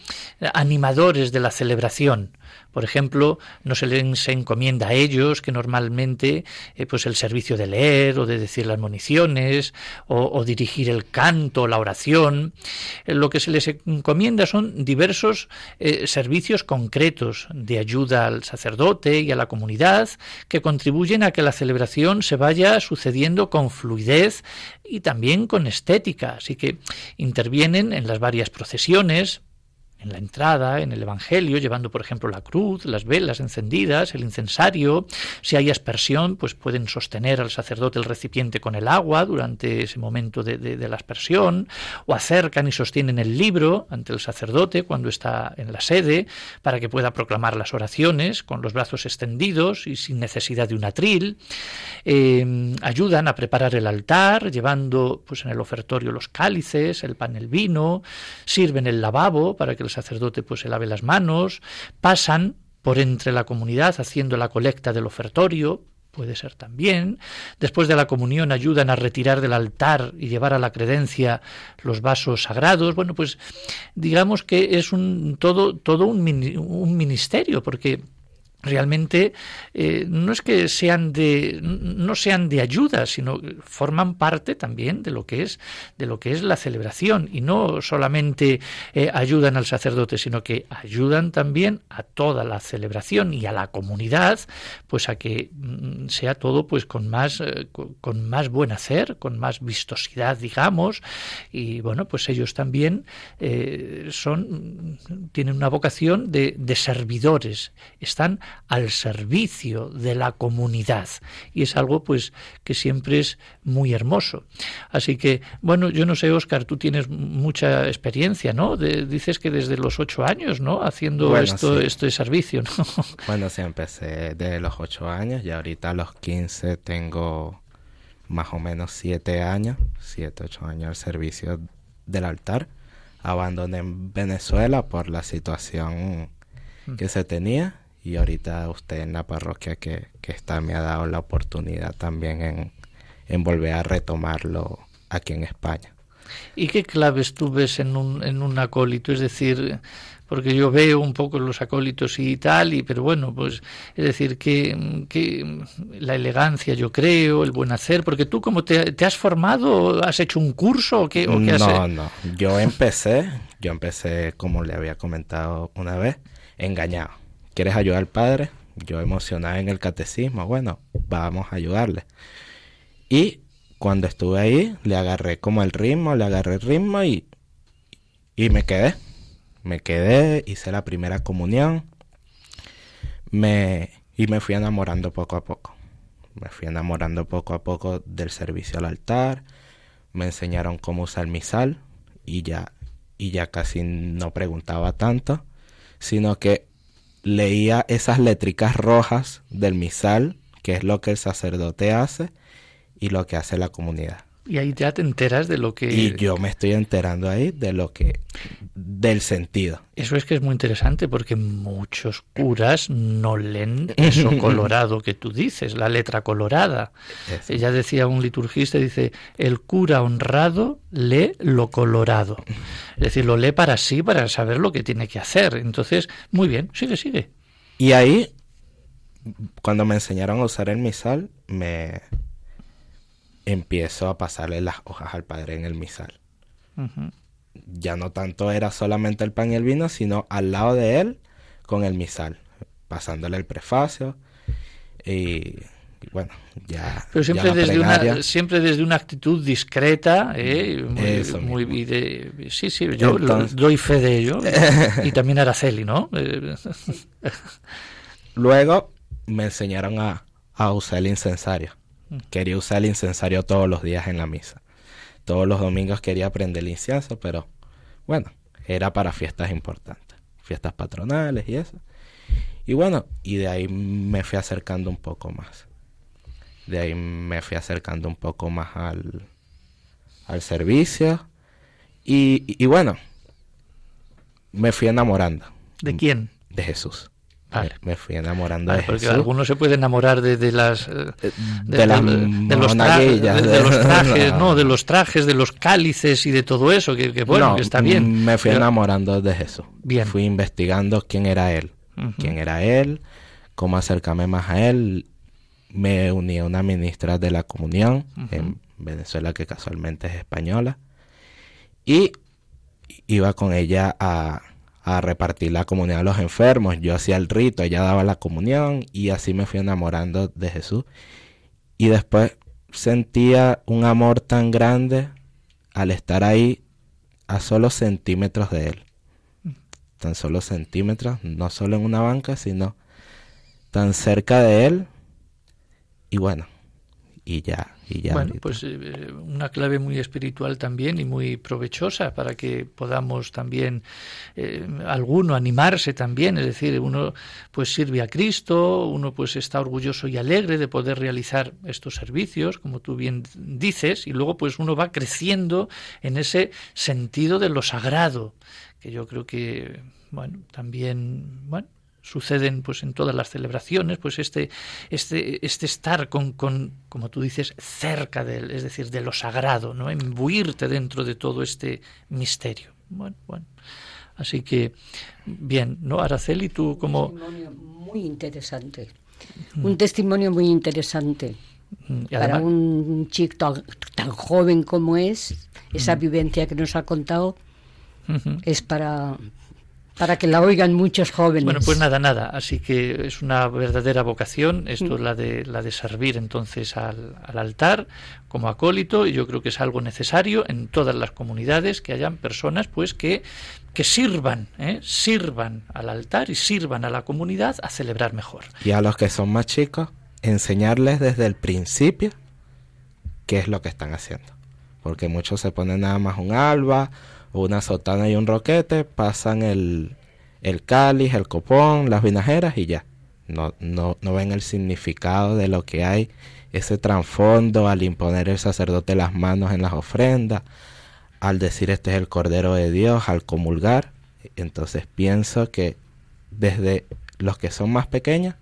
animadores de la celebración, por ejemplo, no se les encomienda a ellos que normalmente eh, pues el servicio de leer o de decir las municiones o, dirigir el canto, la oración. Lo que se les encomienda son diversos servicios concretos de ayuda al sacerdote y a la comunidad que contribuyen a que la celebración se vaya sucediendo con fluidez y también con estética. Así que intervienen en las varias procesiones, en la entrada, en el Evangelio, llevando, por ejemplo, la cruz, las velas encendidas, el incensario. Si hay aspersión, pues pueden sostener al sacerdote el recipiente con el agua durante ese momento de, la aspersión, o acercan y sostienen el libro ante el sacerdote cuando está en la sede, para que pueda proclamar las oraciones con los brazos extendidos y sin necesidad de un atril. Eh, ayudan a preparar el altar, llevando pues en el ofertorio los cálices, el pan, el vino, sirven el lavabo para que el sacerdote pues se lave las manos, pasan por entre la comunidad haciendo la colecta del ofertorio, puede ser también. Después de la comunión ayudan a retirar del altar y llevar a la credencia los vasos sagrados. Bueno, pues digamos que es un todo todo un, un ministerio porque realmente eh, no es que sean de no sean de ayuda sino forman parte también de lo que es de lo que es la celebración. Y no solamente eh, ayudan al sacerdote sino que ayudan también a toda la celebración y a la comunidad pues a que mm, sea todo pues con más eh, con más buen hacer con más vistosidad digamos. Y bueno pues ellos también son tienen una vocación de, de servidores. Están al servicio de la comunidad. Y es algo pues que siempre es muy hermoso. Así que bueno yo no sé Oscar tú tienes mucha experiencia no dices que desde los ocho años no haciendo esto este servicio no bueno sí empecé desde los ocho años y ahorita a los quince tengo más o menos siete años siete ocho años al servicio del altar. Abandoné en Venezuela por la situación mm. que se tenía y ahorita usted en la parroquia que, está me ha dado la oportunidad también en, volver a retomarlo aquí en España. ¿Y qué claves tú ves en un, en un acólito? Es decir, porque yo veo un poco los acólitos y tal, y, pero bueno, pues es decir, que, que la elegancia yo creo, el buen hacer, porque tú como te, has formado, has hecho un curso o qué, o qué No, no, yo empecé, yo empecé como le había comentado una vez, engañado ¿Quieres ayudar al padre? Yo emocionado en el catecismo, bueno, vamos a ayudarle. Y cuando estuve ahí, le agarré como el ritmo, le agarré el ritmo y, y me quedé. Me quedé, hice la primera comunión me, y me fui enamorando poco a poco. Me fui enamorando poco a poco del servicio al altar. Me enseñaron cómo usar mi sal y ya, y ya casi no preguntaba tanto, sino que leía esas letricas rojas del misal, que es lo que el sacerdote hace y lo que hace la comunidad. Y ahí ya te enteras de lo que... Y yo me estoy enterando ahí de lo que... del sentido. Eso es que es muy interesante porque muchos curas no leen eso colorado que tú dices, la letra colorada. Ella decía un liturgista, dice, el cura honrado lee lo colorado. Es decir, lo lee para sí, para saber lo que tiene que hacer. Entonces, muy bien, sigue, sigue. Y ahí, cuando me enseñaron a usar el misal, me empiezo a pasarle las hojas al padre en el misal. Ya no tanto era solamente el pan y el vino, sino al lado de él con el misal, pasándole el prefacio y, bueno, ya. Pero siempre, desde, una, siempre desde una actitud discreta, ¿eh? muy, sí, sí, yo doy fe de ello. y también Araceli, ¿no? Luego me enseñaron a, a usar el incensario. Quería usar el incensario todos los días en la misa. Todos los domingos quería prender el incienso, pero bueno, era para fiestas importantes, fiestas patronales y eso. Y bueno, y de ahí me fui acercando un poco más. De ahí me fui acercando un poco más al, al servicio. Y, y bueno, me fui enamorando. ¿De quién? De Jesús. Me, fui enamorando de porque Jesús. algunos se puede enamorar de, las de, de, las de, los, de, los trajes, no. de los trajes, de los cálices y de todo eso, que, que bueno, que está bien. Me fui enamorando de Jesús. Bien. Fui investigando quién era él, quién era él, cómo acercarme más a él. Me uní a una ministra de la comunión en Venezuela que casualmente es española y iba con ella a a repartir la comunión a los enfermos. Yo hacía el rito, ella daba la comunión y así me fui enamorando de Jesús. Y después sentía un amor tan grande al estar ahí a solo centímetros de él. Tan solo centímetros, no solo en una banca, sino tan cerca de él. Y bueno, y ya bueno, pues eh, una clave muy espiritual también y muy provechosa para que podamos también eh, alguno animarse también, es decir, uno pues sirve a Cristo, uno pues está orgulloso y alegre de poder realizar estos servicios, como tú bien dices, y luego pues uno va creciendo en ese sentido de lo sagrado, que yo creo que bueno, también bueno, suceden pues en todas las celebraciones, pues este, este, este estar con, con, como tú dices, cerca de él, es decir, de lo sagrado, ¿no? Imbuirte dentro de todo este misterio. Bueno, bueno. Así que, bien, ¿no? Araceli, tú como... Un testimonio muy interesante. Un testimonio muy interesante. Para un chico tan, joven como es, esa vivencia que nos ha contado es para, para que la oigan muchos jóvenes. Bueno, pues nada, nada. Así que es una verdadera vocación, esto es la de, la de servir entonces al, al, altar como acólito, y yo creo que es algo necesario en todas las comunidades que hayan personas pues que, que sirvan, ¿eh? sirvan al altar y sirvan a la comunidad a celebrar mejor. Y a los que son más chicos, enseñarles desde el principio qué es lo que están haciendo. Porque muchos se ponen nada más un alba una sotana y un roquete, pasan el, el cáliz, el copón, las vinajeras y ya. No, no, no ven el significado de lo que hay, ese trasfondo al imponer el sacerdote las manos en las ofrendas, al decir este es el Cordero de Dios, al comulgar. Entonces pienso que desde los que son más pequeños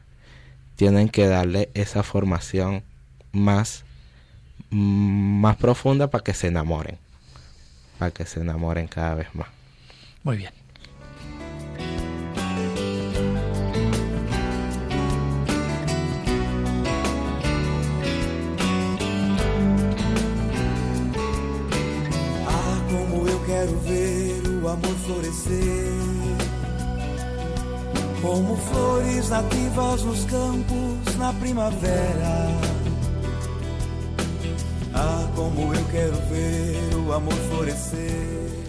tienen que darle esa formación más, más profunda para que se enamoren para que se enamoren cada vez más. Muy bien. Ah, como eu quero ver o amor florescer. Como flores nativas nos campos na primavera Ah, como eu quero ver o amor florescer.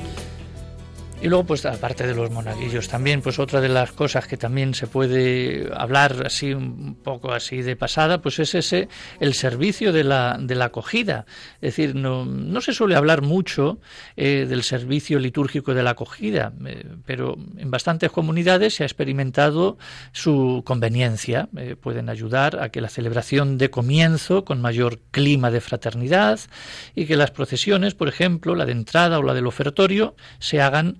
Y luego, pues aparte de los monaguillos, también, pues otra de las cosas que también se puede hablar así un poco así de pasada, pues es ese el servicio de la, de la acogida. Es decir, no, no se suele hablar mucho eh, del servicio litúrgico de la acogida, eh, pero en bastantes comunidades se ha experimentado su conveniencia. Eh, pueden ayudar a que la celebración dé comienzo con mayor clima de fraternidad y que las procesiones, por ejemplo, la de entrada o la del ofertorio, se hagan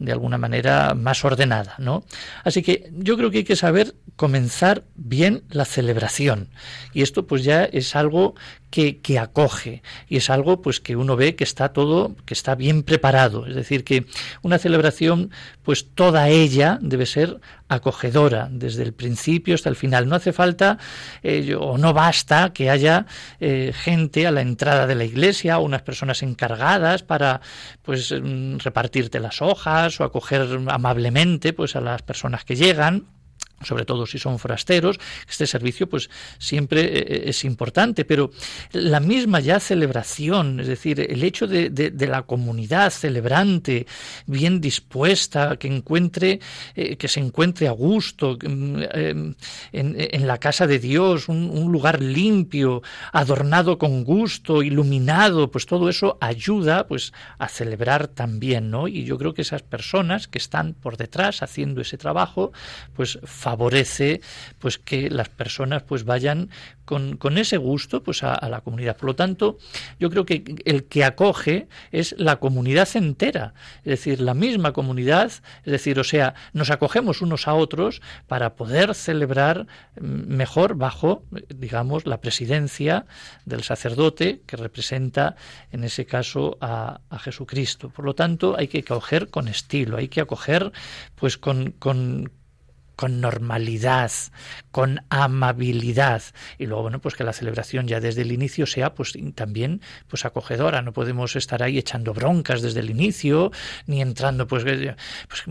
de alguna manera más ordenada, ¿no? Así que yo creo que hay que saber comenzar bien la celebración. Y esto pues ya es algo que, que, acoge. Y es algo pues que uno ve que está todo que está bien preparado. Es decir que una celebración pues toda ella debe ser acogedora desde el principio hasta el final. No hace falta eh, o no basta que haya eh, gente a la entrada de la iglesia o unas personas encargadas para pues mm, repartirte las hojas o acoger amablemente pues a las personas que llegan sobre todo si son forasteros, este servicio pues siempre eh, eh, es importante, pero la misma ya celebración, es decir, el hecho de, la comunidad celebrante bien dispuesta, que encuentre, eh, que se encuentre a gusto mm, en, la casa de Dios, un, un, lugar limpio, adornado con gusto, iluminado, pues todo eso ayuda pues a celebrar también, ¿no? Y yo creo que esas personas que están por detrás haciendo ese trabajo, pues favorece pues que las personas pues vayan con, ese gusto pues a, la comunidad. Por lo tanto, yo creo que el que acoge es la comunidad entera, es decir, la misma comunidad, es decir, o sea, nos acogemos unos a otros para poder celebrar mm, mejor bajo, digamos, la presidencia del sacerdote que representa en ese caso a, a Jesucristo. Por lo tanto, hay que acoger con estilo, hay que acoger pues con, con, con normalidad, con amabilidad. Y luego bueno pues que la celebración ya desde el inicio sea pues también pues acogedora, no podemos estar ahí echando broncas desde el inicio ni entrando pues, pues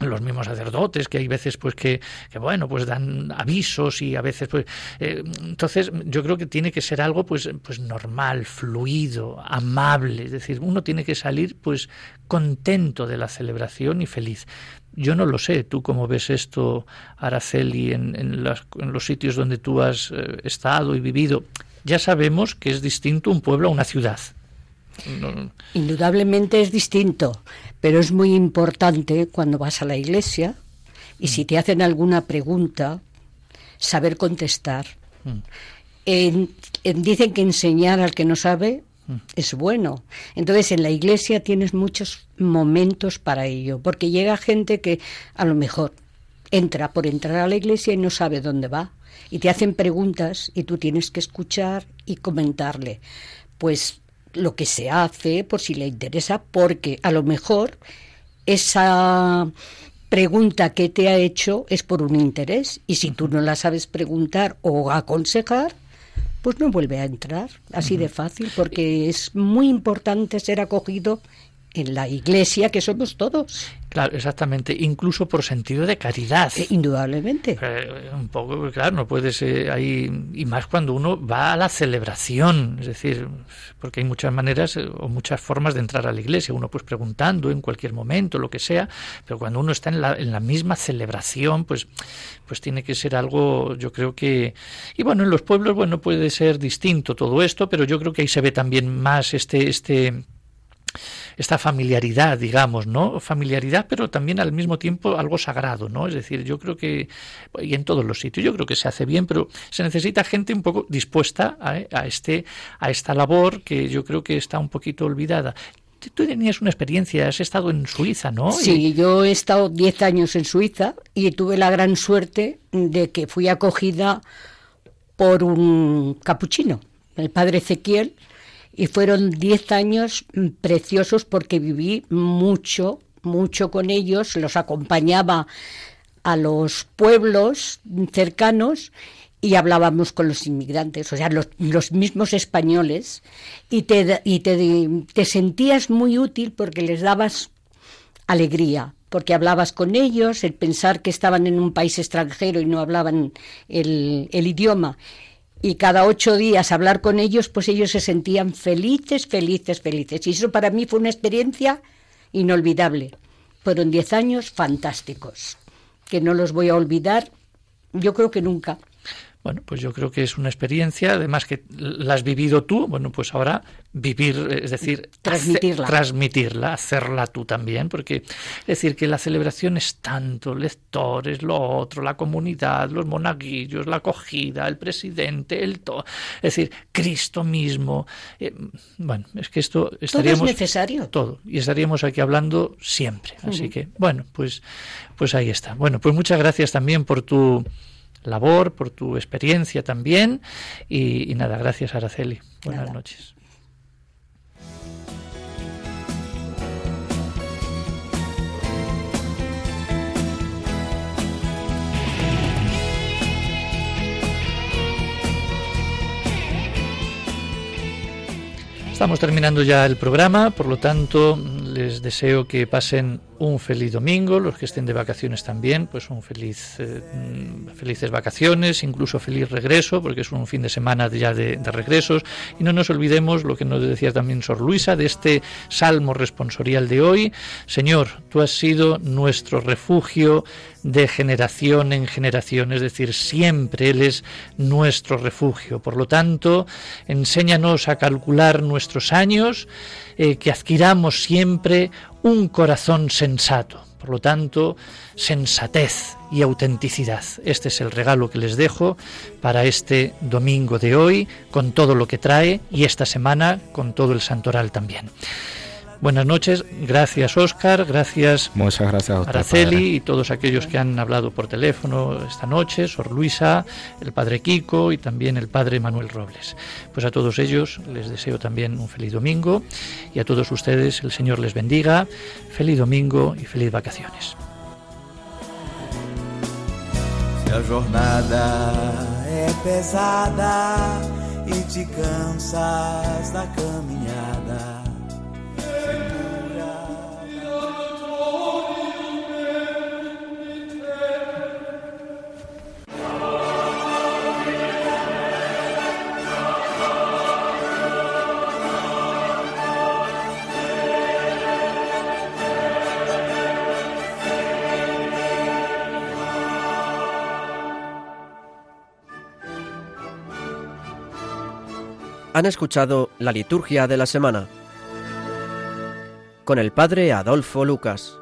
los mismos sacerdotes que hay veces pues que, bueno pues dan avisos y a veces pues eh, entonces yo creo que tiene que ser algo pues pues normal fluido amable es decir uno tiene que salir pues contento de la celebración y feliz yo no lo sé, tú cómo ves esto, Araceli, en, en, los sitios donde tú has eh, estado y vivido. Ya sabemos que es distinto un pueblo a una ciudad. Indudablemente es distinto, pero es muy importante cuando vas a la iglesia y si te hacen alguna pregunta, saber contestar. Mm. dicen que enseñar al que no sabe es bueno. Entonces en la iglesia tienes muchos momentos para ello, porque llega gente que a lo mejor entra por entrar a la iglesia y no sabe dónde va. Y te hacen preguntas y tú tienes que escuchar y comentarle. Pues lo que se hace, por si le interesa, porque a lo mejor esa pregunta que te ha hecho es por un interés y si tú no la sabes preguntar o aconsejar, pues no vuelve a entrar, así de fácil, porque es muy importante ser acogido en la iglesia que somos todos. Claro, exactamente, incluso por sentido de caridad. Eh, indudablemente. Eh, un poco, claro, no puede ser ahí, y más cuando uno va a la celebración, es decir, porque hay muchas maneras eh, o muchas formas de entrar a la iglesia, uno pues preguntando en cualquier momento, lo que sea, pero cuando uno está en la, en la misma celebración, pues, pues tiene que ser algo, yo creo que, y bueno, en los pueblos, bueno, puede ser distinto todo esto, pero yo creo que ahí se ve también más este, este, esta familiaridad, digamos, ¿no? Familiaridad, pero también al mismo tiempo algo sagrado, ¿no? Es decir, yo creo que, y en todos los sitios, yo creo que se hace bien, pero se necesita gente un poco dispuesta a, este, a esta labor que yo creo que está un poquito olvidada tú tenías una experiencia, has estado en Suiza, ¿no? Sí, yo he estado 10 años en Suiza y tuve la gran suerte de que fui acogida por un capuchino, el padre Ezequiel, y fueron diez años preciosos porque viví mucho, mucho con ellos, los acompañaba a los pueblos cercanos y hablábamos con los inmigrantes, o sea, los, mismos españoles, y, te, y te, te, sentías muy útil porque les dabas alegría, porque hablabas con ellos, el pensar que estaban en un país extranjero y no hablaban el, el idioma, y cada ocho días hablar con ellos, pues ellos se sentían felices, felices, felices. Y eso para mí fue una experiencia inolvidable. Fueron diez años fantásticos, que no los voy a olvidar, yo creo que nunca. Bueno, pues yo creo que es una experiencia, además que la has vivido tú, bueno, pues ahora vivir, es decir, transmitirla, transmitirla hacerla tú también, porque es decir, que la celebración es tanto, lectores, lo otro, la comunidad, los monaguillos, la acogida, el presidente, el todo, es decir, Cristo mismo. Eh, bueno, es que esto estaríamos... Todo es necesario. Todo, y estaríamos aquí hablando siempre. Así que, bueno, pues, pues ahí está. Bueno, pues muchas gracias también por tu labor, por tu experiencia también. Y, nada, gracias Araceli. Buenas noches. Estamos terminando ya el programa, por lo tanto les deseo que pasen un feliz domingo, los que estén de vacaciones también, pues un feliz, eh, mm, felices vacaciones, incluso feliz regreso, porque es un fin de semana ya de, regresos. Y no nos olvidemos lo que nos decía también Sor Luisa de este salmo responsorial de hoy. Señor, tú has sido nuestro refugio de generación en generación, es decir, siempre Él es nuestro refugio. Por lo tanto, enséñanos a calcular nuestros años, eh, que adquiramos siempre un corazón sensato. Por lo tanto, sensatez y autenticidad. Este es el regalo que les dejo para este domingo de hoy, con todo lo que trae, y esta semana con todo el santoral también. Buenas noches, gracias Oscar, gracias, Muchas gracias a Araceli y todos aquellos que han hablado por teléfono esta noche, Sor Luisa, el padre Kiko y también el padre Manuel Robles. Pues a todos ellos les deseo también un feliz domingo y a todos ustedes el Señor les bendiga, feliz domingo y feliz vacaciones. la jornada pesada e te cansas da caminhada Han escuchado la liturgia de la semana con el padre Adolfo Lucas.